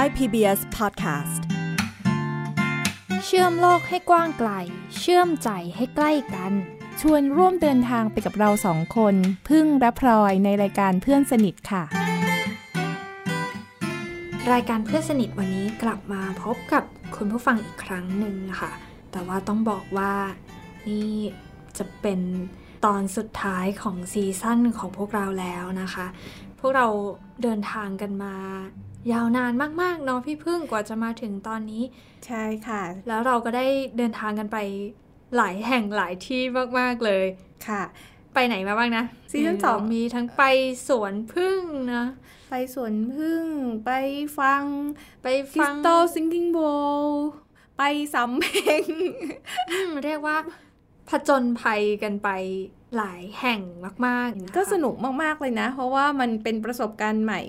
Thai PBS Podcast เชื่อมโลกให้กว้างไกล เชื่อมใจให้ใกล้กัน ชวนร่วมเดินทางไปกับเราสองคน พึ่งและพลอยในรายการเพื่อนสนิทค่ะ รายการเพื่อนสนิทวันนี้กลับมาพบกับคุณผู้ฟังอีกครั้งหนึ่งค่ะ แต่ว่าต้องบอกว่านี่จะเป็นตอนสุดท้ายของซีซั่นของพวกเราแล้วนะคะ พวกเราเดินทางกันมา ยาวนานมากๆเนาะพี่พึ่งกว่าจะมาถึงตอนนี้ ใช่ค่ะ แล้วเราก็ได้เดินทางกันไปหลายแห่งหลายที่มากๆเลยค่ะ ไปไหนมาบ้างนะซีซั่นสองมีทั้งไปสวนพึ่งนะ ไปสวนพึ่ง ไปฟัง ไปคริฟัสงตัลซิงกิ้งโบไปสำเพ็งอืมเรียกว่าผจญภัยกันไปหลายแห่งมากๆนะคะก็สนุกมาก ๆ เลยนะ เพราะว่ามันเป็นประสบการณ์ใหม่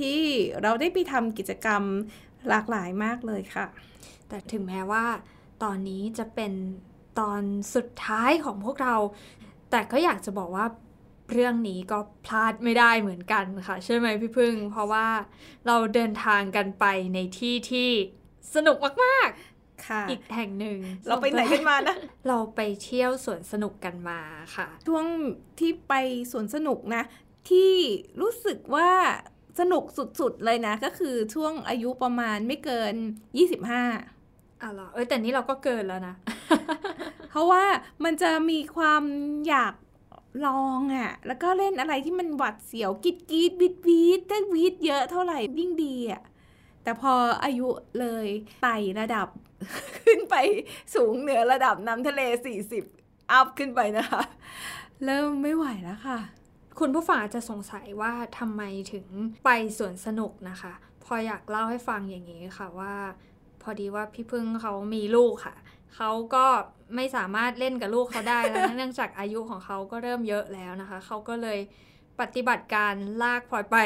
ที่เราได้ไปทำกิจกรรมหลากหลายมากเลยค่ะ แต่ถึงแม้ว่า ตอนนี้จะเป็นตอนสุดท้ายของพวกเรา แต่ก็อยากจะบอกว่าเรื่องนี้ก็พลาดไม่ได้เหมือนกันค่ะ ใช่ไหมพี่พึ่ง เพราะว่าเราเดินทางกันไปในที่ที่สนุกมากค่ะๆอีกแห่งหนึ่ง เราไปไหนกันมานะ เราไปเที่ยวสวนสนุกกันมาค่ะ ช่วงที่ไปสวนสนุกนะ ที่รู้สึกว่า สนุกสุดๆเลยนะ ก็คือช่วงอายุประมาณไม่เกิน 25อะเหรอเอ้ยแต่นี่เราก็เกินแล้วนะ เพราะว่ามันจะมีความอยากลองอะ่ะ แล้วก็เล่นอะไรที่มันหวัดเสียวกิดกีดวิดวีดได้วีดเยอะเท่าไหร่ยิ่งดีอะ่ะแต่พออายุเลยไต่ระดับ ขึ้นไปสูงเหนือระดับน้ำทะเล 40 อัพขึ้นไปนะคะ เริ่มไม่ไหวแล้วค่ะ คุณผู้ฟังอาจจะสงสัยว่าทำไมถึงไปสวนสนุกนะคะ พออยากเล่าให้ฟังอย่างนี้ค่ะว่า พอดีว่าพี่พึ่งเขามีลูกค่ะ เขาก็ไม่สามารถเล่นกับลูกเขาได้แล้วเนื่องจากอายุของเขาก็เริ่มเยอะแล้วนะคะ เขาก็เลยปฏิบัติการลากพลอยไป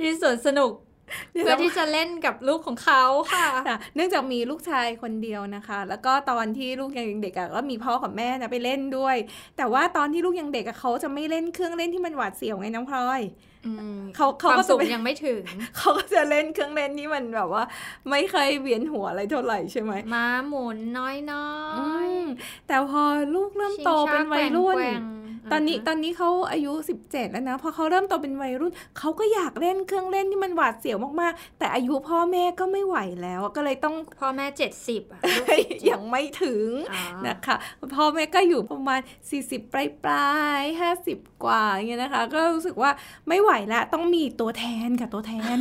ที่สวนสนุก เดี๋ยวเพื่อที่จะเล่นกับลูกของเขาค่ะค่ะ เนื่องจากมีลูกชายคนเดียวนะคะ แล้วก็ตอนที่ลูกยังเด็กอะก็มีพ่อกับแม่นะไปเล่นด้วย แต่ว่าตอนที่ลูกยังเด็กอะเขาจะไม่เล่นเครื่องเล่นที่มันหวาดเสียวไงน้องพลอยอืมเขาคเขาวามก็จะสูงเป็นยังไม่ถึง เขาก็จะเล่นเครื่องเล่นที่มันแบบว่า ไม่เคยเวียนหัวอะไรเท่าไหร่ใช่ไหมม้าหมุนน้อยๆอืมแต่พอลูกเริ่มโตเป็นวัยรุ่น ชิงช้าแกว่งๆตอนนี้าฮะตอนนี้เขาอายุ 17 แล้วนะ พอเขาเริ่มโตเป็นวัยรุ่นเขาก็อยากเล่นเครื่องเล่นที่มันหวาดเสียวมากๆ แต่อายุพ่อแม่ก็ไม่ไหวแล้ว ก็เลยต้องพ่อแม่เจ็ดสิบอะลูกยังไม่ถึงอ๋อนะคะพ่อแม่ก็อยู่ประมาณ 40 ปลายปลายๆ50กว่าอย่างเงี้ยนะคะ ก็รู้สึกว่าไม่ไหวแล้วต้องมีตัวแทนค่ะตัวแทน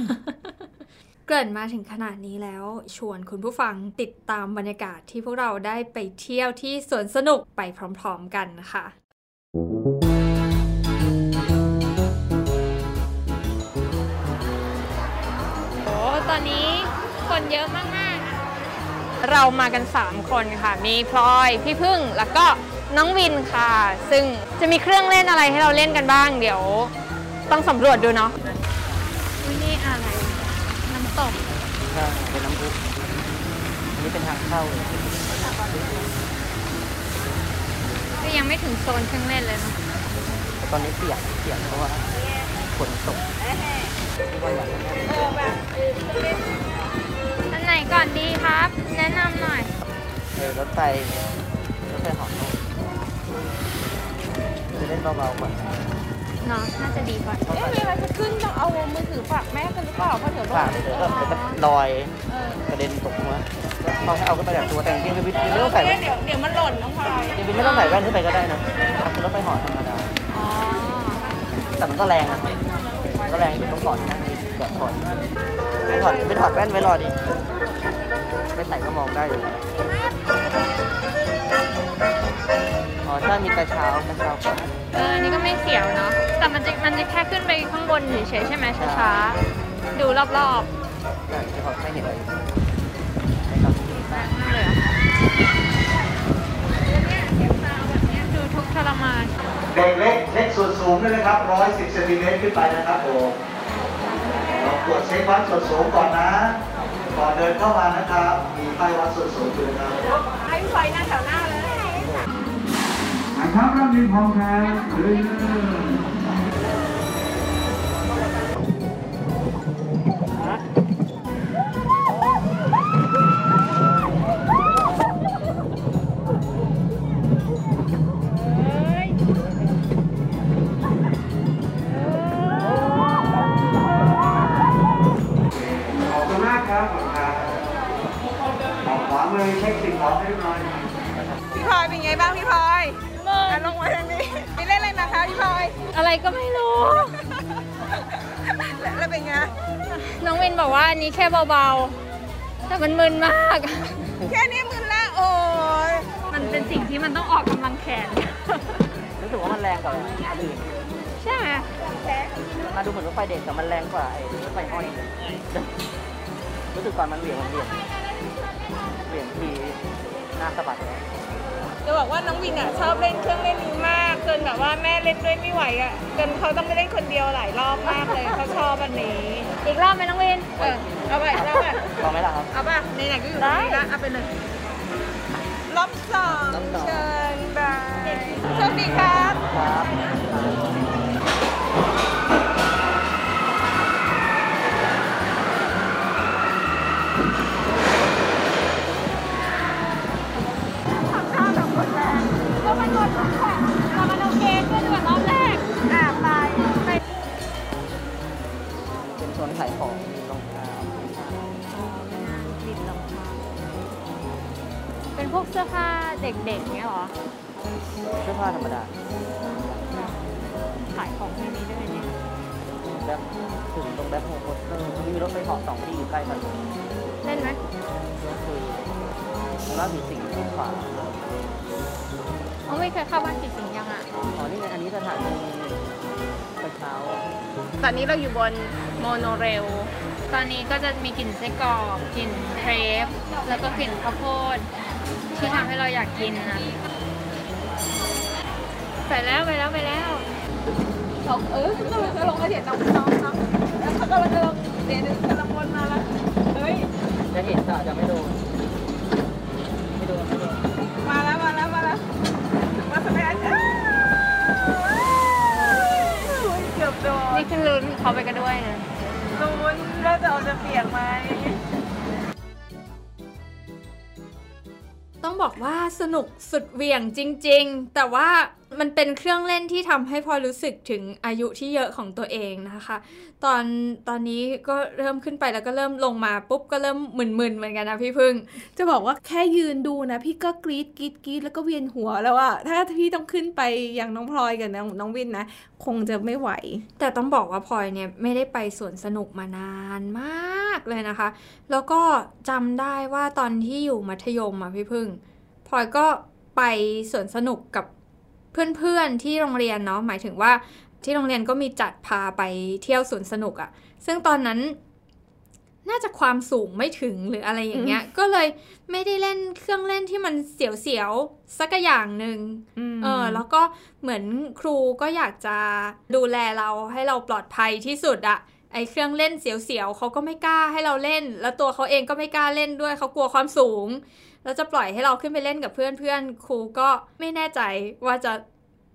เกริ่นมาถึงขนาดนี้แล้ว ชวนคุณผู้ฟังติดตามบรรยากาศที่พวกเราได้ไปเที่ยวที่สวนสนุกไปพร้อม ๆ กันนะคะ โอ้ตอนนี้คนเยอะมากๆ เรามากัน 3 คนค่ะ มีพลอย พี่พึ่ง แล้วก็น้องวินค่ะ ซึ่งจะมีเครื่องเล่นอะไรให้เราเล่นกันบ้าง เดี๋ยวต้องสำรวจดูเนาะวินี่อะไร น้ำตก ใช่ เป็นน้ำพุอันนี้เป็นทางเข้า เลยก็ยังไม่ถึงโซนเครื่องเล่นเลยเนาะแต่ตอนนี้เปียกเปียกเพราะว่าฝนตกไม่ว่าอย่างนั้นอันไหนก่อนดีครับ แนะนำหน่อย เออรถไฟรถไฟเหอมจะเล่นเบาๆก่อนเนาะน่าจะดีกว่า เอ๊ะมีอะไรจะขึ้นต้องเอามือถือฝากแม่กันหรือเปล่าเพราะเดี๋ยวฝากเดี๋ยวก็เดี๋ยวก็ลอยกระเด็นตกมา เขาให้เอาขึ้นไปจากตัวแต่จริงๆคือวินไม่ต้องใส่แว่นเดี๋ยวเดี๋ยวมันหล่นน้องพลอยจริงๆไม่ต้องใส่แว่นขึ้นไปก็ได้นะคือรถไฟเหอธรรมดาอ๋อแต่มันก็แรงนะก็แรงอยู่ต้องก่อนนะก่อนก่อนไม่ถอดไม่ถอดแว่นไว้รอดิไม่ใส่ก็มองได้อยู่อ๋อใช่มีกระเช้ากระเช้าก่อนเอออันนี้ก็ไม่เสียวเนาะแต่มันจะมันจะแค่ขึ้นไปข้างบนเฉยๆใช่ไหมช้าๆดูรอบใช่จะขอให้เห็นอะไร ดูทุกข์ทรมาน เด็กเล็กเล็กส่วนสูงด้วยนะครับ 110เซนติเมตรขึ้นไปนะครับผมเราตรวจเช็ควัดส่วนสูงก่อนนะ ก่อนเดินเข้ามานะครับ มีป้ายวัดส่วนสูงอยู่นะครับให้ไฟหน้าแถวหน้าเลยนะครับรับยืนพร้อมครับ มืเช็คสิ่งขอให้หน่อยพี่พลอยเป็นไงบ้างพี่พลอยอะลงมาทางนี้ไปเล่นอะไรมาคะพี่พลอยอะไรก็ไม่รู้ แล้วเป็นไง น้องเวนบอกว่าอันนี้แค่เบาๆ แต่มันมึนมาก แค่นี้มือละโอ้ยมันเป็นสิ่งที่มันต้องออกกำลังแขน รู้สึกว่ามันแรงกว่าอันอื่นใช่ไหมมาดูเหมือนรถไฟเด็กแต่มันแรงกว่าไอ้รถไฟห้อยรู้สึกก่อนมันเหวี่ยงมันเหวี่ยง เหวี่ยงทีหน้าสะบัดเลยจะบอกว่าน้องวินอะชอบเล่นเครื่องเล่นนี้มากจนแบบว่าแม่เล่นด้วยไม่ไหวอะจนเขาต้องไปเล่นคนเดียวหลายรอบมากเลยเขาชอบอันนี้ อีกรอบไหมน้องวิน เออเอาไปรอบไปลองไหมล่ะครับ เอาป่ะไหนๆก็อยู่ตรงนี้แล้วเอาไปเลยรอบสองรอบสองเชิญบายโชคดีครับครับ ขายของมีรองเท้าเป็นพวกเสื้อผ้าเด็กๆเนี้ยเหรอ เสื้อผ้าธรรมดาขายของที่นี้ด้วยเนี่ยแบบถึงตรงแบบโฮมโปสเตอร์มีรถไฟเหาะสองที่อยู่ใกล้กันเลยเล่นไหมก็คือแล้วมีสิ่งที่ขวาน้องวินเคยเข้าบ้านผีสิงยังอะ อ๋อ นี่ไง อันนี้สถานีไปเช้า ตอนนี้เราอยู่บนโมโนเรล ตอนนี้ก็จะมีกลิ่นไส้กรอกกลิ่นเครปแล้วก็กลิ่นข้าวโพดที่ทำให้เราอยากกินนะไปแล้วไปแล้วไปแล้วลงเออเราจะลงมาเห็นน้องน้องน้องแล้วเขากำลังจะลงเดี๋ยวกำลังวนมาแล้วเฮ้ยจะเห็นแต่อาจจะไม่โดน กือบโดนนี่คือลุ้นเขาไปกันด้วยนะลุ้นแล้วจะเอาจะเปียกไหมต้องบอกว่าสนุกสุดเหวี่ยงจริง ๆ แต่ว่า มันเป็นเครื่องเล่นที่ทำให้พลอยรู้สึกถึงอายุที่เยอะของตัวเองนะคะ ตอนตอนนี้ก็เริ่มขึ้นไปแล้วก็เริ่มลงมาปุ๊บก็เริ่มมึนๆเหมือนกันนะพี่พึ่ง จะบอกว่าแค่ยืนดูนะ พี่ก็กรี๊ดกรี๊ดกรี๊ดแล้วก็เวียนหัวแล้วอะถ้าพี่ต้องขึ้นไปอย่างน้องพลอยกับน้องน้องวินนะคงจะไม่ไหว แต่ต้องบอกว่าพลอยเนี่ยไม่ได้ไปสวนสนุกมานานมากเลยนะคะ แล้วก็จำได้ว่าตอนที่อยู่มัธยมอะพี่พึ่งพลอยก็ไปสวนสนุกกับ เพื่อนๆที่โรงเรียนเนาะหมายถึงว่าที่โรงเรียนก็มีจัดพาไปเที่ยวสวนสนุกอะซึ่งตอนนั้นน่าจะความสูงไม่ถึงหรืออะไรอย่างเงี้ย ก็เลยไม่ได้เล่นเครื่องเล่นที่มันเสียวๆสักอย่างหนึ่งเออ แล้วก็เหมือนครูก็อยากจะดูแลเราให้เราปลอดภัยที่สุดอะไอเครื่องเล่นเสียวๆเขาก็ไม่กล้าให้เราเล่น แล้วตัวเขาเองก็ไม่กล้าเล่นด้วยเขากลัวความสูง แล้วจะปล่อยให้เราขึ้นไปเล่นกับเพื่อนเพื่อนๆครูก็ไม่แน่ใจว่าจะ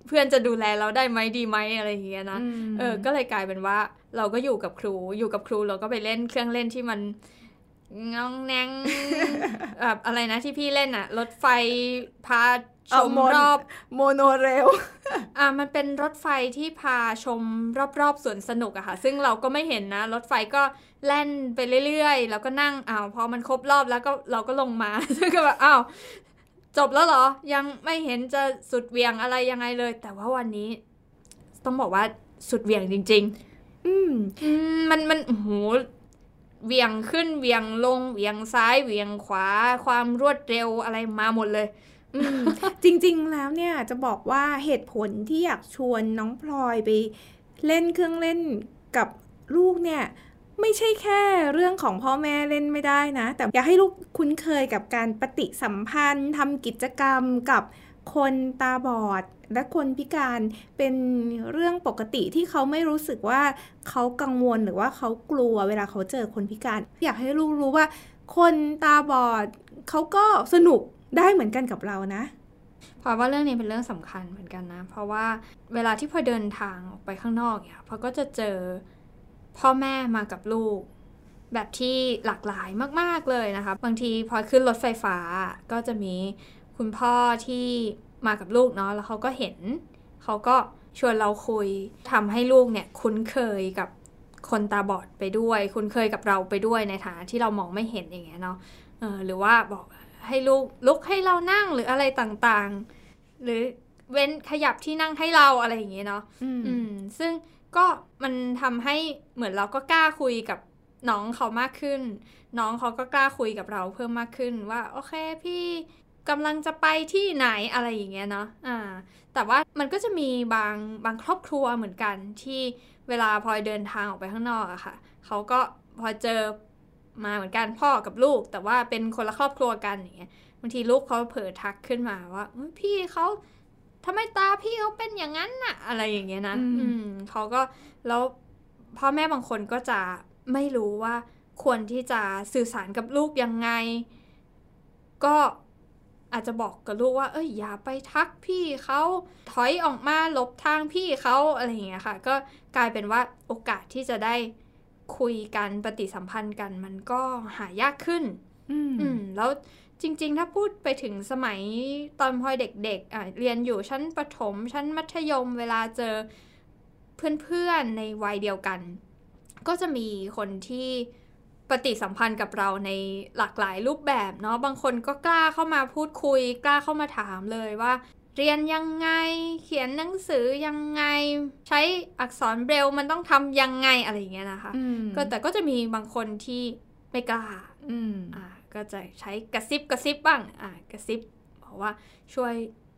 เพื่อนจะดูแลเราได้ไหมดีไหมอะไรอย่างเงี้ยนะเออก็เลยกลายเป็นว่า เราก็อยู่กับครู อยู่กับครูเราก็ไปเล่นเครื่องเล่นที่มันงองแงงแบบอะไรนะที่พี่เล่นอะรถไฟพา ชเอามหมดรอบโมโนเรลอ่ามันเป็นรถไฟที่พาชมรอบๆสวนสนุกอะค่ะ ซึ่งเราก็ไม่เห็นนะ รถไฟก็แล่นไปเรื่อยๆ แล้วก็นั่งอ้าวพอมันครบรอบแล้วก็เราก็ลงมาซึ่งก็แบบอ้าวจบแล้วเหรอ ยังไม่เห็นจะสุดเหวียงอะไรยังไงเลย แต่ว่าวันนี้ ต้องบอกว่าสุดเหวียงจริง ๆ อืมอืมมันมันโอ้โหเหวียงขึ้นเหวียงลงเหวียงซ้ายเหวียงขวา ความรวดเร็วอะไรมาหมดเลยอืม จริงๆแล้วเนี่ยจะบอกว่าเหตุผลที่อยากชวนน้องพลอยไปเล่นเครื่องเล่นกับลูกเนี่ยไม่ใช่แค่เรื่องของพ่อแม่เล่นไม่ได้นะ แต่อยากให้ลูกคุ้นเคยกับการปฏิสัมพันธ์ทำกิจกรรมกับคนตาบอดและคนพิการเป็นเรื่องปกติที่เขาไม่รู้สึกว่าเขากังวลหรือว่าเขากลัวเวลาเขาเจอคนพิการ อยากให้ลูกรู้ว่า คนตาบอดเขาก็สนุก ได้เหมือนกันกับเรานะเพราะว่าเรื่องนี้เป็นเรื่องสำคัญเหมือนกันนะ เพราะว่าเวลาที่พอเดินทางออกไปข้างนอกเนี่ยพอก็จะเจอพ่อแม่มากับลูก แบบที่หลากหลายมาก ๆเลยนะคะ บางทีพอขึ้นรถไฟฟ้าก็จะมีคุณพ่อที่มากับลูกเนาะแล้วเขาก็เห็น เขาก็ชวนเราคุยทำให้ลูกเนี่ยคุ้นเคยกับคนตาบอดไปด้วย คุ้นเคยกับเราไปด้วยในฐานะที่เรามองไม่เห็นอย่างเงี้ยเนาะหรือว่าบอก ให้ลูกลุกให้เรานั่งหรืออะไรต่างๆ หรือเว้นขยับที่นั่งให้เราอะไรอย่างเงี้ยเนาะอืมอืมซึ่งก็มันทำให้เหมือนเราก็กล้าคุยกับน้องเขามากขึ้น น้องเขาก็กล้าคุยกับเราเพิ่มมากขึ้นว่า โอเคพี่กำลังจะไปที่ไหนอะไรอย่างเงี้ยเนาะอ่า แต่ว่ามันก็จะมีบางบางครอบครัวเหมือนกันที่เวลาพลอยเดินทางออกไปข้างนอกอะค่ะเขาก็พอเจอ มาเหมือนกันพ่อกับลูก แต่ว่าเป็นคนละครอบครัวกันอย่างเงี้ยบางทีลูกเขาเผลอทักขึ้นมาว่าอุ๊ยพี่เขาทำไมตาพี่เขาเป็นอย่างนั้นน่ะ อะไรอย่างเงี้ยนะอืมอืมเขาก็แล้วพ่อแม่บางคนก็จะไม่รู้ว่าควรที่จะสื่อสารกับลูกยังไง ก็อาจจะบอกกับลูกว่า เอ้ยอย่าไปทักพี่เขาถอยออกมาหลบทางพี่เขาอะไรอย่างเงี้ยค่ะ ก็กลายเป็นว่าโอกาสที่จะได้ คุยกันปฏิสัมพันธ์กันมันก็หายากขึ้นอืมอืมแล้วจริง ๆ ถ้าพูดไปถึงสมัยตอนพลอยเด็กๆอะเรียนอยู่ชั้นประถม ชั้นมัธยมเวลาเจอเพื่อนๆในวัยเดียวกัน ก็จะมีคนที่ปฏิสัมพันธ์กับเราในหลากหลายรูปแบบเนาะบางคนก็กล้าเข้ามาพูดคุย กล้าเข้ามาถามเลยว่า เรียนยังไง เขียนหนังสือยังไง ใช้อักษรเบรลมันต้องทำยังไงอะไรอย่างเงี้ยนะคะอืมก็แต่ก็จะมีบางคนที่ไม่กล้าอืมอ่าก็จะใช้กระซิบกระซิบบ้างอ่ากระซิบบอกว่าช่วย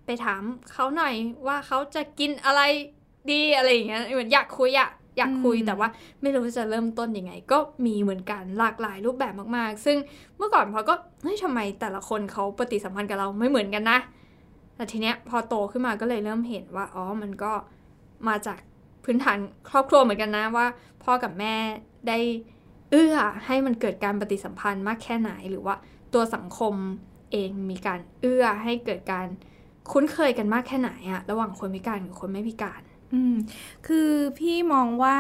ไปถามเขาหน่อยว่าเขาจะกินอะไรดีอะไรอย่างเงี้ยเหมือนอยากคุยอะอยากคุยอืมแต่ว่าไม่รู้จะเริ่มต้นยังไง ก็มีเหมือนกันหลากหลายรูปแบบมาก ๆ ซึ่งเมื่อก่อนพอก็เฮ้ยทำไมแต่ละคนเขาปฏิสัมพันธ์กับเราไม่เหมือนกันนะ แต่ทีเนี้ยพอโตขึ้นมาก็เลยเริ่มเห็นว่าอ๋อมันก็มาจากพื้นฐานครอบครัวเหมือนกันนะว่า พ่อกับแม่ได้เอื้อให้มันเกิดการปฏิสัมพันธ์มากแค่ไหนหรือว่าตัวสังคมเองมีการเอื้อให้เกิดการคุ้นเคยกันมากแค่ไหนอะระหว่างคนพิการกับคนไม่พิการ อืมคือพี่มองว่า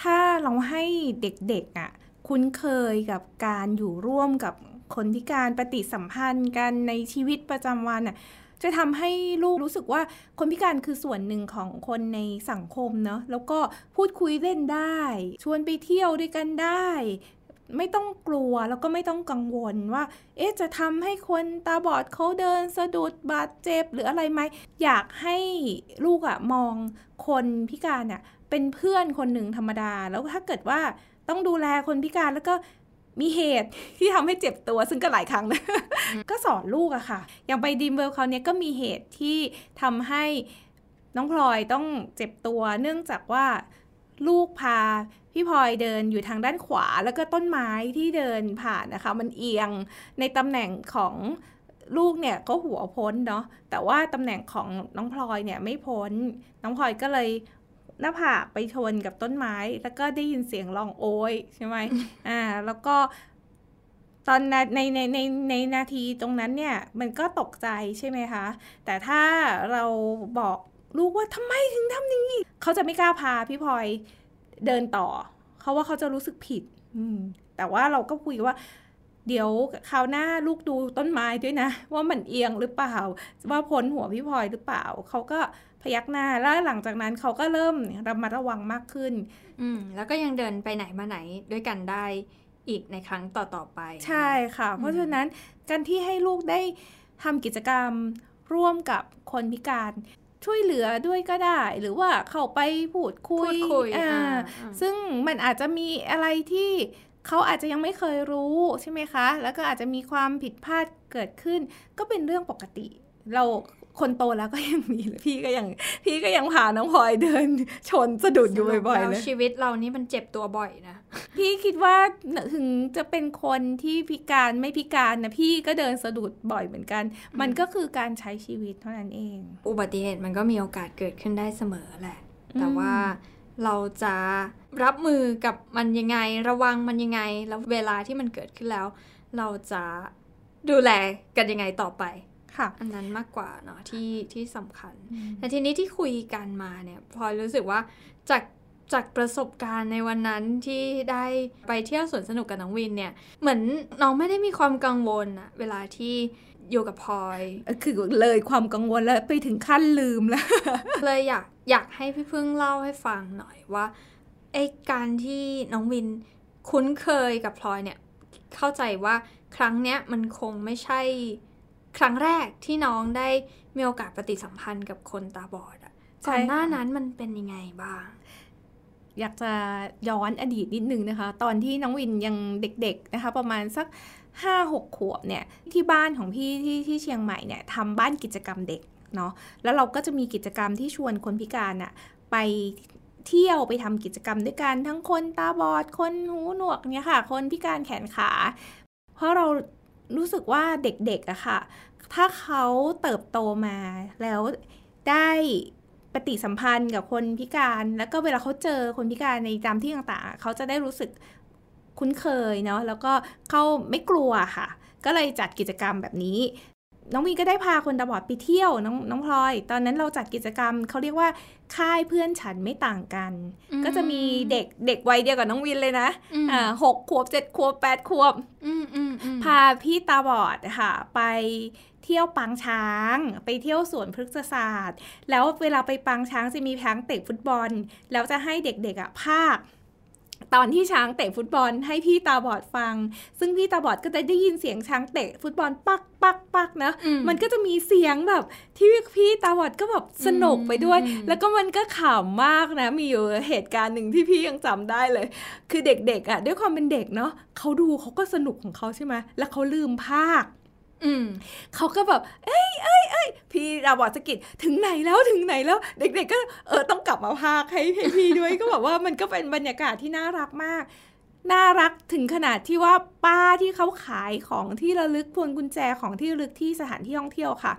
ถ้าเราให้เด็กๆอะคุ้นเคยกับการอยู่ร่วมกับคนพิการปฏิสัมพันธ์กันในชีวิตประจำวันอะ จะทำให้ลูกรู้สึกว่าคนพิการคือส่วนหนึ่งของคนในสังคมเนาะแล้วก็พูดคุยเล่นได้ ชวนไปเที่ยวด้วยกันได้ ไม่ต้องกลัวแล้วก็ไม่ต้องกังวลว่า เอ๊ะจะทำให้คนตาบอดเขาเดินสะดุดบาดเจ็บหรืออะไรไหมอยากให้ลูกอะมองคนพิการอะเป็นเพื่อนคนหนึ่งธรรมดา แล้วถ้าเกิดว่าต้องดูแลคนพิการแล้วก็ มีเหตุที่ทำให้เจ็บตัวซึ่งก็หลายครั้งนะก็สอนลูกอะค่ะ อย่างไปดีมเวลเขาวเนี้ยก็มีเหตุที่ทำให้น้องพลอยต้องเจ็บตัว เนื่องจากว่าลูกพาพี่พลอยเดินอยู่ทางด้านขวา แล้วก็ต้นไม้ที่เดินผ่านนะคะ มันเอียงในตำแหน่งของลูกเนี่ยก็หัวพ้นเนาะแต่ว่าตำแหน่งของน้องพลอยเนี่ยไม่พ้น น้องพลอยก็เลย หน้าผากไปชนกับต้นไม้ แล้วก็ได้ยินเสียงร้องโอยใช่ไหมอ่า แล้วก็ตอนนาในในในในนาทีตรงนั้นเนี่ย มันก็ตกใจใช่ไหมคะ แต่ถ้าเราบอกลูกว่าทำไมถึงทำอย่างนี้เขาจะไม่กล้าพาพี่พลอยเดินต่อ เขาว่าเขาจะรู้สึกผิด อืม แต่ว่าเราก็คุยว่า เดี๋ยวคราวหน้าลูกดูต้นไม้ด้วยนะ ว่ามันเอียงหรือเปล่า ว่าพ้นหัวพี่พลอยหรือเปล่า เขาก็พ ยักหน้า แล้วหลังจากนั้นเขาก็เริ่มระมัดระวังมากขึ้น อืมแล้วก็ยังเดินไปไหนมาไหนด้วยกันได้อีกในครั้งต่อๆไป ใช่ค่ะ เพราะฉะนั้นการที่ให้ลูกได้ทำกิจกรรมร่วมกับคนพิการช่วยเหลือด้วยก็ได้ หรือว่าเข้าไปพูดคุพูยดคุยอ่าอ่าอ่าซึ่งมันอาจจะมีอะไรที่เขาอาจจะยังไม่เคยรู้ใช่ไหมคะ แล้วก็อาจจะมีความผิดพลาดเกิดขึ้น ก็เป็นเรื่องปกติ เรา คนโตแล้วก็ยังมีเลยพี่ก็ยังพี่ก็ยังพาน้องพลอยเดิน ชนสะดุดอยู่บ่อยๆแล้เลวยชีวิตเรานี่มันเจ็บตัวบ่อยนะ พี่คิดว่าถึงจะเป็นคนที่พิการไม่พิการนะพี่ก็เดินสะดุดบ่อยเหมือนกัน มันก็คือการใช้ชีวิตเท่านั้นเอง อุบัติเหตุมันก็มีโอกาสเกิดขึ้นได้เสมอแหละอืมแต่ว่าเราจะรับมือกับมันยังไงระวังมันยังไง แล้วเวลาที่มันเกิดขึ้นแล้ว เราจะดูแลกันยังไงต่อไปค่ะ อันนั้นมากกว่าเนาะที่ที่สำคัญ แต่ทีนี้ที่คุยกันมาเนี่ยพลอยรู้สึกว่าจากจากประสบการณ์ในวันนั้นที่ได้ไปเที่ยวสวนสนุกกับน้องวินเนี่ย เหมือนน้องไม่ได้มีความกังวลอะเวลาที่อยู่กับพลอยคือเลยความกังวลแล้วไปถึงขั้นลืมแล้ว เลยอยากอยากให้พี่พึ่งเล่าให้ฟังหน่อยว่าไอ้การที่น้องวินคุ้นเคยกับพลอยเนี่ย เข้าใจว่าครั้งเนี้ยมันคงไม่ใช่ ครั้งแรกที่น้องได้มีโอกาสปฏิสัมพันธ์กับคนตาบอดอะใช่ก่อนหน้าค่ะนั้นมันเป็นยังไงบ้าง อยากจะย้อนอดีตนิดนึงนะคะ ตอนที่น้องวินยังเด็กๆนะคะ ประมาณสักห้าหกขวบเนี่ยที่บ้านของพี่ที่ที่เชียงใหม่เนี่ยทำบ้านกิจกรรมเด็กเนาะแล้วเราก็จะมีกิจกรรมที่ชวนคนพิการอะไปเที่ยวไปทำกิจกรรมด้วยกันทั้งคนตาบอด คนหูหนวกเนี่ยค่ะ คนพิการแขนขา เพราะเรารู้สึกว่าเด็กๆอะค่ะ ถ้าเขาเติบโตมาแล้วได้ปฏิสัมพันธ์กับคนพิการ แล้วก็เวลาเขาเจอคนพิการในตามที่ต่างๆ เขาจะได้รู้สึกคุ้นเคยเนาะแล้วก็เขาไม่กลัวค่ะ ก็เลยจัดกิจกรรมแบบนี้ น้องวีก็ได้พาคนตาบอดไปเที่ยวน้องน้องพลอย ตอนนั้นเราจัดกิจกรรมเขาเรียกว่าค่ายเพื่อนฉันไม่ต่างกันอืมก็จะมีเด็กเด็กวัยเดียวกับน้องวินเลยนะอืมอ่าหกขวบเจ็ดขวบแปดขวบอืมอืมอืมพาพี่ตาบอดค่ะ ไปเที่ยวปางช้าง ไปเที่ยวสวนพฤกษศาสตร์ แล้วเวลาไปปางช้างจะมีช้างเตะฟุตบอล แล้วจะให้เด็กๆอะภาค ตอนที่ช้างเตะฟุตบอลให้พี่ตาบอดฟัง ซึ่งพี่ตาบอดก็จะได้ยินเสียงช้างเตะฟุตบอลปักปักปักนะอืมันก็จะมีเสียงแบบที่พี่ตาบอดก็แบบสนุกไปด้วยอืมแล้วก็มันก็ขำมากนะ มีอยู่เหตุการณ์หนึ่งที่พี่ยังจำได้เลย คือเด็กๆอะด้วยความเป็นเด็กเนาะเขาดูเขาก็สนุกของเขาใช่ไหมแล้วเขาลืมภาค อืมเขาก็แบบ เอ้ยเอ้ยเอ้ยพี่ดาวบอดสะกิดถึงไหนแล้วถึงไหนแล้ว เด็ก ๆ ก็เออต้องกลับมาพากให้ให้พี่ด้วยก็แบบว่ามันก็เป็นบรรยากาศที่น่ารักมากน่ารักถึงขนาดที่ว่าป้าที่เขาขายของที่ระลึกพวงกุญแจของที่ระลึกที่สถานที่ท่องเที่ยวค่ะ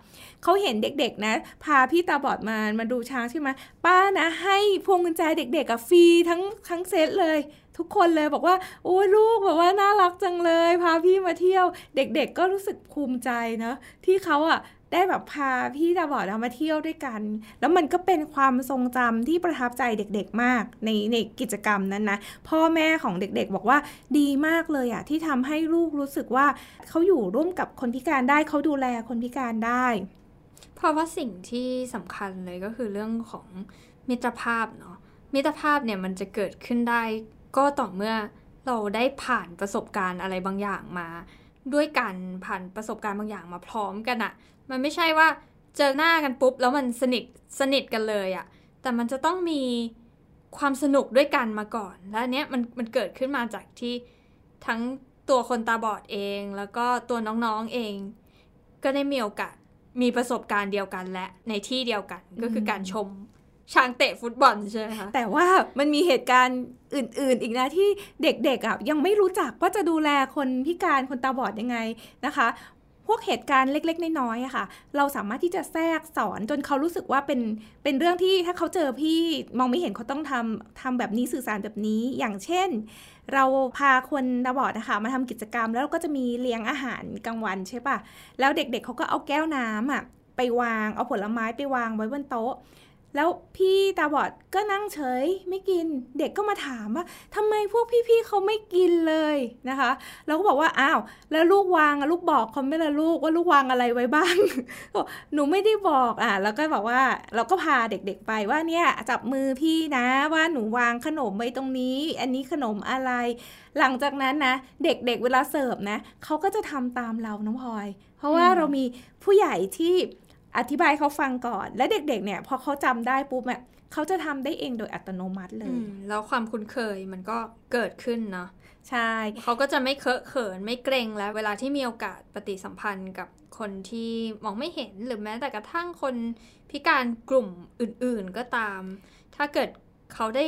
เขาเห็นเด็กๆนะ พาพี่ตาบอดมามาดูช้างใช่ไหมป้านะให้พวงกุญแจเด็กๆอะฟรีทั้งทั้งเซตเลย ทุกคนเลยบอกว่าโอ้ลูกแบบว่าน่ารักจังเลย พาพี่มาเที่ยว เด็กๆก็รู้สึกภูมิใจเนะที่เขาอะได้แบบพาพี่ตาบอดมาเที่ยวด้วยกัน แล้วมันก็เป็นความทรงจำที่ประทับใจเด็กๆมากในในกิจกรรมนั้นนะ พ่อแม่ของเด็กๆบอกว่าดีมากเลยอะที่ทำให้ลูกรู้สึกว่าเขาอยู่ร่วมกับคนพิการได้เขาดูแลคนพิการได้ เพราะว่าสิ่งที่สำคัญเลยก็คือเรื่องของมิตรภาพเนาะมิตรภาพเนี่ยมันจะเกิดขึ้นได้ ก็ต่อเมื่อเราได้ผ่านประสบการณ์อะไรบางอย่างมา ด้วยกันผ่านประสบการณ์บางอย่างมาพร้อมกันอะมันไม่ใช่ว่าเจอหน้ากันปุ๊บ แล้วมันสนิทสนิทกันเลยอะแต่มันจะต้องมีความสนุกด้วยกันมาก่อน และเนี้ยมันมันเกิดขึ้นมาจากที่ทั้งตัวคนตาบอดเอง แล้วก็ตัวน้องๆเอง ก็ได้มีโอกาสมีประสบการณ์เดียวกันและในที่เดียวกันก็คือการชม ช้างเตะฟุตบอลใช่ไหมคะแต่ว่ามันมีเหตุการณ์อื่น ๆ อีกนะที่เด็กๆอะยังไม่รู้จักว่าจะดูแลคนพิการคนตาบอดยังไงนะคะพวกเหตุการณ์เล็ก ๆ น้อยๆอะค่ะ เราสามารถที่จะแทรกสอนจนเขารู้สึกว่าเป็นเป็นเรื่องที่ถ้าเขาเจอพี่มองไม่เห็นเขาต้องทำทำแบบนี้สื่อสารแบบนี้อย่างเช่น เราพาคนตาบอดนะคะมาทำกิจกรรมแล้วเราก็จะมีเลี้ยงอาหารกลางวันใช่ปะแล้วเด็กๆเขาก็เอาแก้วน้ำอะไปวางเอาผลไม้ไปวางไว้บนโต๊ะ แล้วพี่ตาบอดก็นั่งเฉยไม่กิน เด็กก็มาถามว่าทำไมพวกพี่ๆเขาไม่กินเลยนะคะ เราก็บอกว่าอ้าวแล้วลูกวางลูกบอกเขาไม่ละลูกว่าลูกวางอะไรไว้บ้างบอกหนูไม่ได้บอกอะแล้วก็บอกว่าเราก็พาเด็กๆไปว่าเนี่ยจับมือพี่นะว่าหนูวางขนมไว้ตรงนี้ อันนี้ขนมอะไร หลังจากนั้นนะเด็กๆเวลาเสิร์ฟนะเขาก็จะทำตามเราน้องพลอย เพราะว่าเรามีผู้ใหญ่ที่ อธิบายเขาฟังก่อน และเด็กๆ เนี่ย พอเขาจำได้ปุ๊บอะเขาจะทำได้เองโดยอัตโนมัติเลอืยมแล้วความคุ้นเคยมันก็เกิดขึ้นเนาะใช่เขาก็จะไม่เคอะเขินไม่เกรงแล้ว เวลาที่มีโอกาสปฏิสัมพันธ์กับคนที่มองไม่เห็นหรือแม้แต่กระทั่งคนพิการกลุ่มอื่นๆก็ตาม ถ้าเกิดเขาได้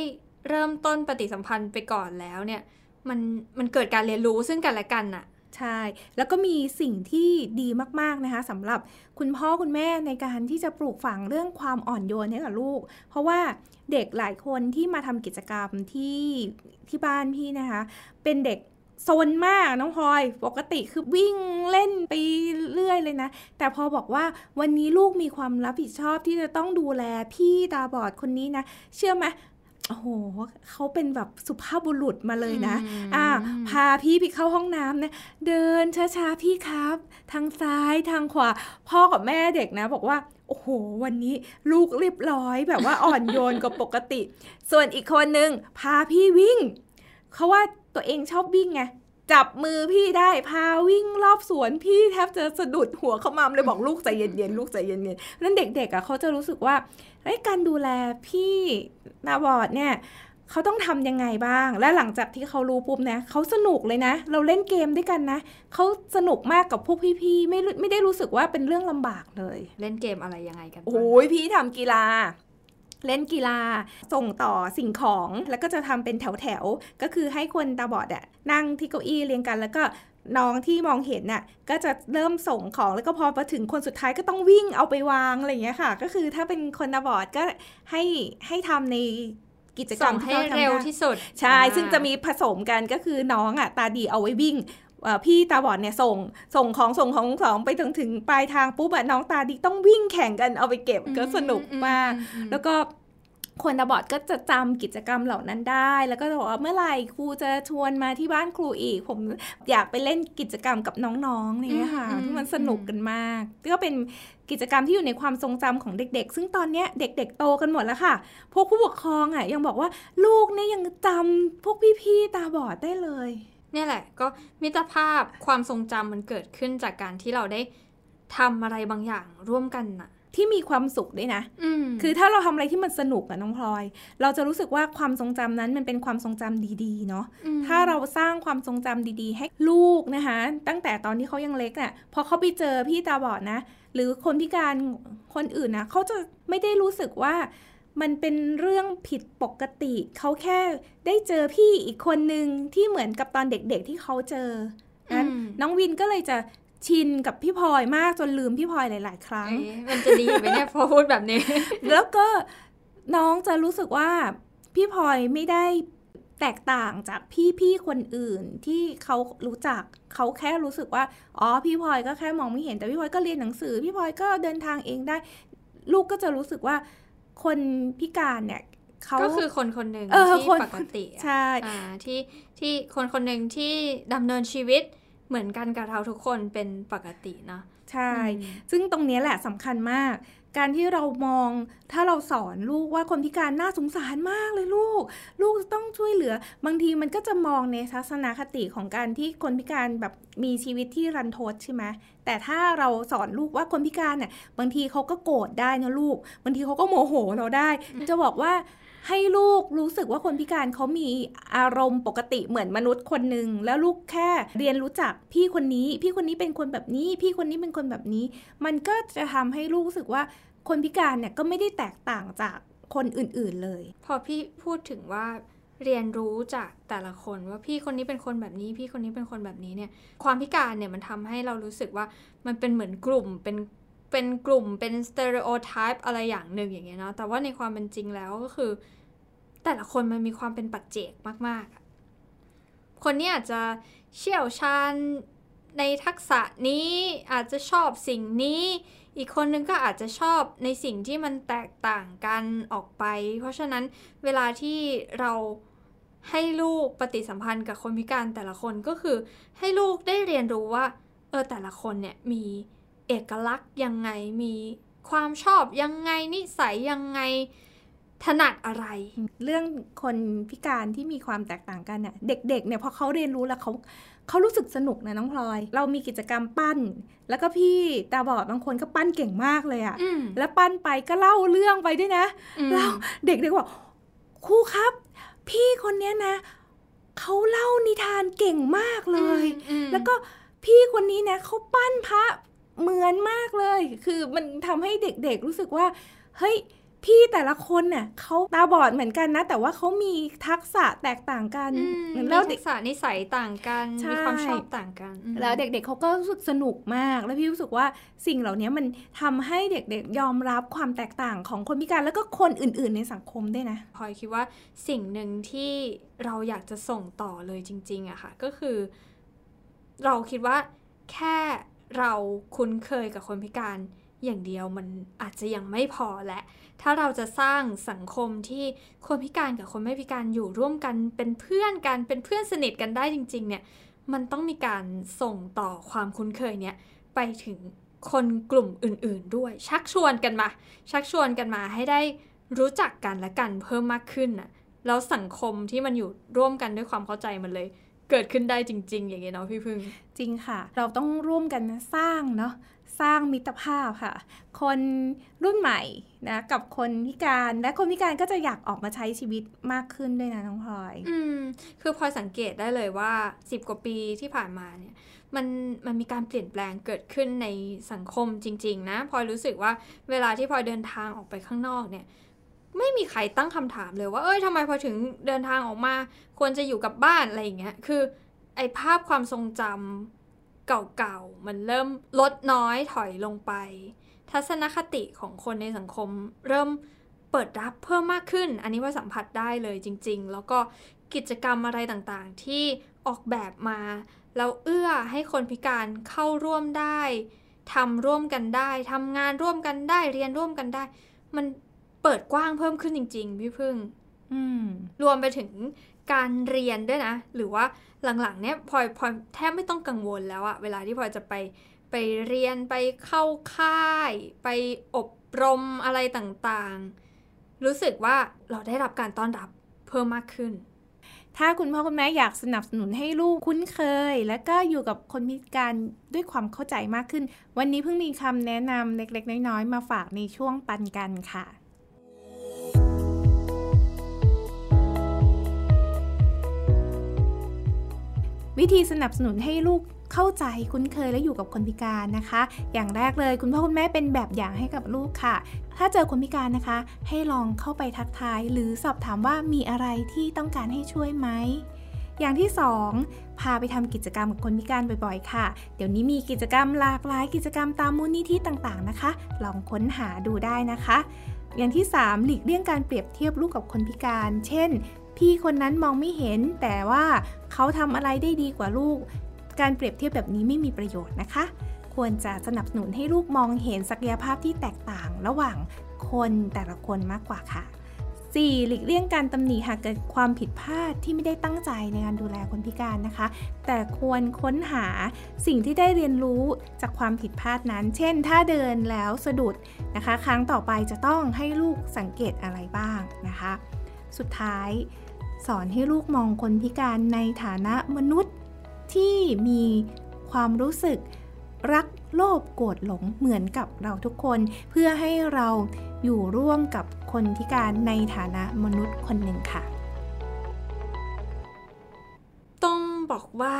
เริ่มต้นปฏิสัมพันธ์ไปก่อนแล้วเนี่ย มันมันเกิดการเรียนรู้ซึ่งกันและกันน่ะ ใช่ แล้วก็มีสิ่งที่ดีมากๆนะคะสำหรับคุณพ่อคุณแม่ในการที่จะปลูกฝังเรื่องความอ่อนโยนให้กับลูก เพราะว่าเด็กหลายคนที่มาทำกิจกรรมที่ที่บ้านพี่นะคะ เป็นเด็กโซนมากน้องพลอย ปกติคือวิ่งเล่นไปเรื่อยเลยนะ แต่พอบอกว่าวันนี้ลูกมีความรับผิดชอบที่จะต้องดูแลพี่ตาบอดคนนี้นะ เชื่อไหม โอ้โหเขาเป็นแบบสุภาพบุรุษมาเลยนะอืมอ่า พาพี่ไปเข้าห้องน้ำนะ เดินช้าๆพี่ครับ ทางซ้ายทางขวา พ่อกับแม่เด็กนะ บอกว่า โอ้โห วันนี้ลูกเรียบร้อยแบบว่าอ่อนโยนกว่าปกติ ส่วนอีกคนนึงพาพี่วิ่ง เขาว่าตัวเองชอบวิ่งไง จับมือพี่ได้พาวิ่งรอบสวนพี่แทบจะสะดุดหัวเขามามเลยบอกลูกใจเย็นๆลูกใจเย็นๆนั้นเด็กๆอะเขาจะรู้สึกว่าไอ้ยการดูแลพี่ตาบอดเนี่ยเขาต้องทำยังไงบ้าง และหลังจากที่เขารู้ปุ๊บนะเขาสนุกเลยนะ เราเล่นเกมด้วยกันนะเขาสนุกมากกับพวกพี่ๆไม่รู้ไม่ได้รู้สึกว่าเป็นเรื่องลำบากเลย เล่นเกมอะไรยังไงกันบ้างโอ้ยพี่ทำกีฬา เล่นกีฬา ส่งต่อสิ่งของ แล้วก็จะทำเป็นแถวๆ ก็คือให้คนตาบอดอะนั่งที่เก้าอี้เรียงกันแล้วก็น้องที่มองเห็นน่ะก็จะเริ่มส่งของแล้วก็พอมาถึงคนสุดท้ายก็ต้องวิ่งเอาไปวางอะไรอย่างเงี้ยค่ะ ก็คือถ้าเป็นคนตาบอดก็ให้ให้ทำในกิจกรส่รมงให้ที่ขาทำเร็วได้ที่สุด ใช่อ่าซึ่งจะมีผสมกันก็คือน้องอะตาดีเอาไว้วิ่งเอ่อ พี่ตาบอดเนี่ยส่งส่งของส่งของสองไปถึงถึงปลายทางปุ๊บอะน้องตาดีต้องวิ่งแข่งกันเอาไปเก็บก็สนุกมากอืมแล้วก็คนตาบอดก็จะจำกิจกรรมเหล่านั้นได้ แล้วก็จะบอกว่าเมื่อไหร่ครูจะชวนมาที่บ้านครูอีก ผมอยากไปเล่นกิจกรรมกับน้องๆอย่างเนี่ยค่ะที่มันสนุกกันมาก ก็เป็นกิจกรรมที่อยู่ในความทรงจำของเด็ก ๆ ซึ่งตอนเนี้ยเด็ก ๆ โตกันหมดแล้วค่ะ พวกผู้ปกครองอะยังบอกว่าลูกเนี่ยยังจำพวกพี่ๆตาบอดได้เลย เนี่ยแหละ ก็มิตรภาพความทรงจำมันเกิดขึ้นจากการที่เราได้ทำอะไรบางอย่างร่วมกันน่ะ ที่มีความสุขด้วยนะอืมคือถ้าเราทำอะไรที่มันสนุกอะน้องพลอย เราจะรู้สึกว่าความทรงจำนั้นมันเป็นความทรงจำดีๆ เนาะมถ้าเราสร้างความทรงจำดีๆ ให้ลูกนะคะ ตั้งแต่ตอนที่เขายังเล็กน่ะ พอเขาไปเจอพี่ตาบอดนะ หรือคนพิการคนอื่นนะเขาจะไม่ได้รู้สึกว่า มันเป็นเรื่องผิดปกติ เขาแค่ได้เจอพี่อีกคนนึงที่เหมือนกับตอนเด็กๆที่เขาเจอนั้นอืมน้องวินก็เลยจะชินกับพี่พลอยมากจนลืมพี่พลอยหลาย ๆ ครั้งเอ๊ะมันจะดีไหมเนี่ยพอพูดแบบนี้ แล้วก็น้องจะรู้สึกว่าพี่พลอยไม่ได้แตกต่างจากพี่ๆคนอื่นที่เขารู้จักเขาแค่รู้สึกว่าอ๋อพี่พลอยก็แค่มองไม่เห็นแต่พี่พลอยก็เรียนหนังสือ พี่พลอยก็เดินทางเองได้ ลูกก็จะรู้สึกว่า คนพิการเนี่ยเขาก็คือคนคนหนึ่งเออที่คนปกติอะใช่อ่าที่ที่คนคนหนึ่งที่ดำเนินชีวิตเหมือนกันกับเราทุกคนเป็นปกตินะใช่อืมซึ่งตรงเนี้ยแหละสำคัญมาก การที่เรามองถ้าเราสอนลูกว่าคนพิการน่าสงสารมากเลยลูก ลูกต้องช่วยเหลือ บางทีมันก็จะมองในทัศนคติของการที่คนพิการแบบมีชีวิตที่รันทดใช่ไหมแต่ถ้าเราสอนลูกว่าคนพิการเนี่ยบางทีเขาก็โกรธได้นะลูกบางทีเขาก็โมโหเราได้ จะบอกว่า ให้ลูกรู้สึกว่าคนพิการเขามีอารมณ์ปกติเหมือนมนุษย์คนหนึ่งแล้วลูกแค่เรียนรู้จักพี่คนนี้ พี่คนนี้เป็นคนแบบนี้ พี่คนนี้เป็นคนแบบนี้ มันก็จะทำให้ลูกรู้สึกว่าคนพิการเนี่ยก็ไม่ได้แตกต่างจากคนอื่นๆเลย พอพี่พูดถึงว่าเรียนรู้จากแต่ละคนว่าพี่คนนี้เป็นคนแบบนี้ พี่คนนี้เป็นคนแบบนี้เนี่ย ความพิการเนี่ยมันทำให้เรารู้สึกว่ามันเป็นเหมือนกลุ่มเป็น เป็นกลุ่มเป็นสเตอริโอไทป์อะไรอย่างหนึ่งอย่างเงี้ยเนาะแต่ว่าในความเป็นจริงแล้วก็คือ แต่ละคนมันมีความเป็นปัจเจกมากๆ คนนี้อาจจะเชี่ยวชาญในทักษะนี้อาจจะชอบสิ่งนี้ อีกคนนึงก็อาจจะชอบในสิ่งที่มันแตกต่างกันออกไป เพราะฉะนั้นเวลาที่เราให้ลูกปฏิสัมพันธ์กับคนพิการแต่ละคนก็คือให้ลูกได้เรียนรู้ว่าเออแต่ละคนเนี่ยมี เอกลักษณ์ยังไงมีความชอบยังไงนิสัยยังไงถนัดอะไร เรื่องคนพิการที่มีความแตกต่างกันเนี่ยเด็กๆเนี่ยพอเขาเรียนรู้แล้วเขาเขารู้สึกสนุกนะน้องพลอย เรามีกิจกรรมปั้น แล้วก็พี่ตาบอดบางคนก็ปั้นเก่งมากเลยอะอืมแล้วปั้นไปก็เล่าเรื่องไปด้วยนะอืมแล้วเด็กๆบอกครูครับ พี่คนเนี้ยนะเขาเล่านิทานเก่งมากเลยอืมแล้วก็พี่คนนี้นะเขาปั้นพระ เหมือนมากเลย คือมันทำให้เด็กๆรู้สึกว่า เฮ้ย พี่แต่ละคนน่ะเขาตาบอดเหมือนกันนะ แต่ว่าเขามีทักษะแตกต่างกันอืมแล้วมีเด็ทักกษะนิสัยต่างกันใช่มีความชอบต่างกันอืมแล้วเด็กๆเขาก็รู้สึกสนุกมาก แล้วพี่รู้สึกว่าสิ่งเหล่านี้มันทำให้เด็กๆ ยอมรับความแตกต่างของคนพิการแล้วก็คนอื่น ๆ ในสังคมด้วยนะพลอยคิดว่าสิ่งหนึ่งที่เราอยากจะส่งต่อเลยจริง ๆอะค่ะ ก็คือ เราคิดว่าแค่ เราคุ้นเคยกับคนพิการอย่างเดียวมันอาจจะยังไม่พอและ ถ้าเราจะสร้างสังคมที่คนพิการกับคนไม่พิการอยู่ร่วมกันเป็นเพื่อนกันเป็นเพื่อนสนิทกันได้จริง ๆ เนี่ย มันต้องมีการส่งต่อความคุ้นเคยเนี่ยไปถึงคนกลุ่มอื่น ๆ ด้วย ชักชวนกันมา ชักชวนกันมาให้ได้รู้จักกันและกันเพิ่มมากขึ้นน่ะแล้วสังคมที่มันอยู่ร่วมกันด้วยความเข้าใจมันเลย เกิดขึ้นได้จริง ๆ อย่างเงี้ยเนาะพี่พึ่ง จริงค่ะ เราต้องร่วมกันสร้างเนาะสร้างมิตรภาพค่ะ คนรุ่นใหม่นะกับคนพิการและคนพิการก็จะอยากออกมาใช้ชีวิตมากขึ้นด้วยนะน้องพลอย อืมคือพลอยสังเกตได้เลยว่า 10 กว่าปีที่ผ่านมาเนี่ยมันมันมีการเปลี่ยนแปลงเกิดขึ้นในสังคมจริง ๆ นะพลอยรู้สึกว่าเวลาที่พลอยเดินทางออกไปข้างนอกเนี่ย ไม่มีใครตั้งคำถามเลยว่า เอ้ยทำไมพอถึงเดินทางออกมา ควรจะอยู่กับบ้านอะไรอย่างเงี้ย คือ ไอภาพความทรงจำเก่าๆ มันเริ่มลดน้อยถอยลงไป ทัศนคติของคนในสังคม เริ่มเปิดรับเพิ่มมากขึ้น อันนี้ว่าสัมผัสได้เลยจริง ๆ แล้วก็กิจกรรมอะไรต่างๆ ที่ออกแบบมา แล้วเอื้อให้คนพิการเข้าร่วมได้ทำร่วมกันได้ทำงานร่วมกันได้ เรียนร่วมกันได้ มัน เปิดกว้างเพิ่มขึ้นจริง ๆ พี่พึ่งอืมรวมไปถึงการเรียนด้วยนะ หรือว่าหลังๆ เนี่ยพลอยพลอยแทบไม่ต้องกังวลแล้วอะเวลาที่พลอยจะไปไปเรียนไปเข้าค่าย ไปอบรมอะไรต่างๆ รู้สึกว่าเราได้รับการต้อนรับเพิ่มมากขึ้น ถ้าคุณพ่อคุณแม่อยากสนับสนุนให้ลูกคุ้นเคย และก็อยู่กับคนพิการด้วยความเข้าใจมากขึ้น วันนี้เพิ่งมีคำแนะนำเล็กๆ น้อยๆ มาฝากในช่วงปันกันค่ะ วิธีสนับสนุนให้ลูกเข้าใจคุ้นเคยและอยู่กับคนพิการนะคะ อย่างแรกเลยคุณพ่อคุณแม่เป็นแบบอย่างให้กับลูกค่ะ ถ้าเจอคนพิการนะคะ ให้ลองเข้าไปทักทาย หรือสอบถามว่ามีอะไรที่ต้องการให้ช่วยไหมอย่างที่ 2 พาไปทำกิจกรรมกับคนพิการบ่อยๆ ค่ะ เดี๋ยวนี้มีกิจกรรมหลากหลายกิจกรรมตามมูลนิธิต่างๆนะคะ ลองค้นหาดูได้นะคะ อย่างที่ 3 หลีกเลี่ยงการเปรียบเทียบลูกกับคนพิการ เช่น พี่คนนั้นมองไม่เห็น แต่ว่าเขาทำอะไรได้ดีกว่าลูก การเปรียบเทียบแบบนี้ไม่มีประโยชน์นะคะ ควรจะสนับสนุนให้ลูกมองเห็นศักยภาพที่แตกต่างระหว่างคนแต่ละคนมากกว่าค่ะ 4. หลีกเลี่ยงการตำหนิหากเกิดความผิดพลาดที่ไม่ได้ตั้งใจในการดูแลคนพิการนะคะ แต่ควรค้นหาสิ่งที่ได้เรียนรู้จากความผิดพลาดนั้น เช่น ถ้าเดินแล้วสะดุดนะคะ ครั้งต่อไปจะต้องให้ลูกสังเกตอะไรบ้างนะคะ สุดท้าย สอนให้ลูกมองคนพิการในฐานะมนุษย์ ที่มีความรู้สึกรักโลภโกรธหลงเหมือนกับเราทุกคน เพื่อให้เราอยู่ร่วมกับคนพิการในฐานะมนุษย์คนหนึ่งค่ะ ต้องบอกว่า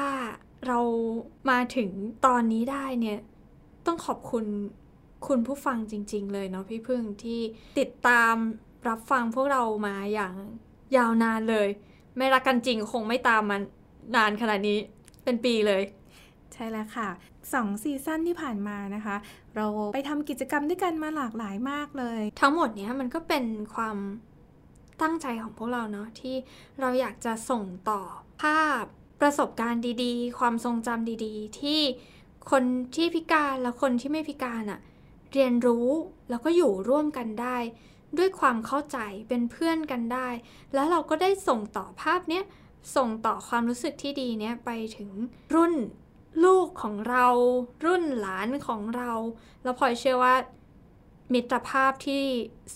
เรามาถึงตอนนี้ได้เนี่ย ต้องขอบคุณคุณผู้ฟังจริง ๆ เลยเนาะพี่พึ่งที่ติดตามรับฟังพวกเรามาอย่าง ยาวนานเลย ไม่รักกันจริงคงไม่ตามมันนานขนาดนี้เป็นปีเลย ใช่แล้วค่ะสองซีซั่นที่ผ่านมานะคะ เราไปทำกิจกรรมด้วยกันมาหลากหลายมากเลย ทั้งหมดเนี้ยมันก็เป็นความตั้งใจของพวกเราเนาะที่เราอยากจะส่งต่อภาพประสบการณ์ดีๆ ความทรงจำดีๆ ที่คนที่พิการและคนที่ไม่พิการอะเรียนรู้แล้วก็อยู่ร่วมกันได้ ด้วยความเข้าใจเป็นเพื่อนกันได้ แล้วเราก็ได้ส่งต่อภาพเนี้ยส่งต่อความรู้สึกที่ดีเนี้ยไปถึงรุ่นลูกของเรา รุ่นหลานของเรา แล้วพลอยเชื่อว่า มิตรภาพที่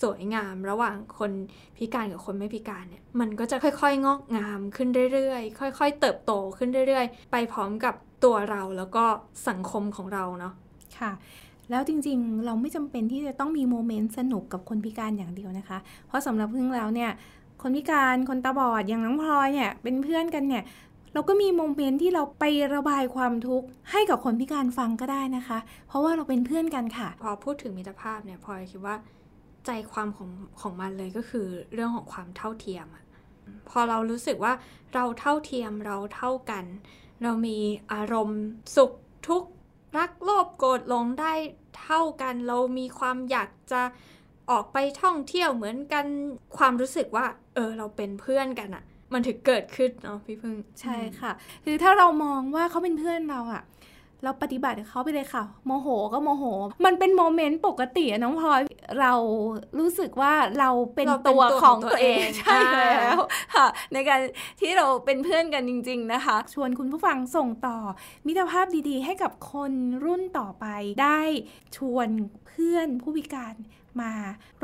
สวยงามระหว่างคนพิการกับคนไม่พิการเนี่ยมันก็จะค่อยๆ งอกงามขึ้นเรื่อยๆ ค่อย ๆ เติบโตขึ้นเรื่อยๆ ไปพร้อมกับตัวเราแล้วก็สังคมของเราเนาะค่ะ แล้วจริงๆ เราไม่จำเป็นที่จะต้องมีโมเมนต์สนุกกับคนพิการอย่างเดียวนะคะ เพราะสำหรับพึ่งแล้วเนี่ย คนพิการคนตาบอดอย่างน้องพลอยเนี่ยเป็นเพื่อนกันเนี่ย เราก็มีโมเมนต์ที่เราไประบายความทุกข์ให้กับคนพิการฟังก็ได้นะคะ เพราะว่าเราเป็นเพื่อนกันค่ะ พอพูดถึงมิตรภาพเนี่ยพลอยคิดว่าใจความของของมันเลยก็คือเรื่องของความเท่าเทียมอะพอเรารู้สึกว่าเราเท่าเทียมเราเท่ากัน เรามีอารมณ์สุขทุกข์ รักโลภโกรธหลงได้เท่ากัน เรามีความอยากจะออกไปท่องเที่ยวเหมือนกันความรู้สึกว่า เออ เราเป็นเพื่อนกันอะมันถึงเกิดขึ้นเนาะพี่พึ่ง ใช่ค่ะ คือถ้าเรามองว่าเขาเป็นเพื่อนเราอะ เราปฏิบัติกับเขาไปเลยค่ะ โมโหก็โมโห มันเป็นโมเมนต์ปกติอะน้องพลอยเรารู้สึกว่าเราเป็นเราเป็นตัวตัวขขอองงตัวตัวเอเองงใช่อ่าแล้วค่ะในการที่เราเป็นเพื่อนกันจริง ๆนะคะ ชวนคุณผู้ฟังส่งต่อ มิตรภาพดีๆ ให้กับคนรุ่นต่อไปได้ชวนเพื่อนผู้พิการมา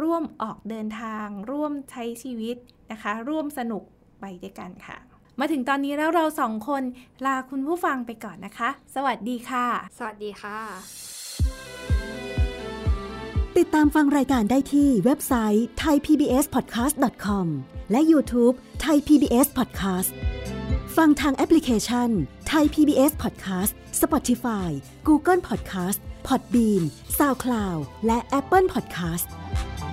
ร่วมออกเดินทาง ร่วมใช้ชีวิตนะคะ ร่วมสนุกไปด้วยกันค่ะ มาถึงตอนนี้แล้วเราสองคนลาคุณผู้ฟังไปก่อนนะคะ สวัสดีค่ะ สวัสดีค่ะ ติดตามฟังรายการได้ที่เว็บไซต์ thaipbspodcast.com และ YouTube Thai PBS Podcast ฟังทางแอปพลิเคชัน Thai PBS Podcast Spotify Google Podcast Podbean SoundCloud และ Apple Podcast ก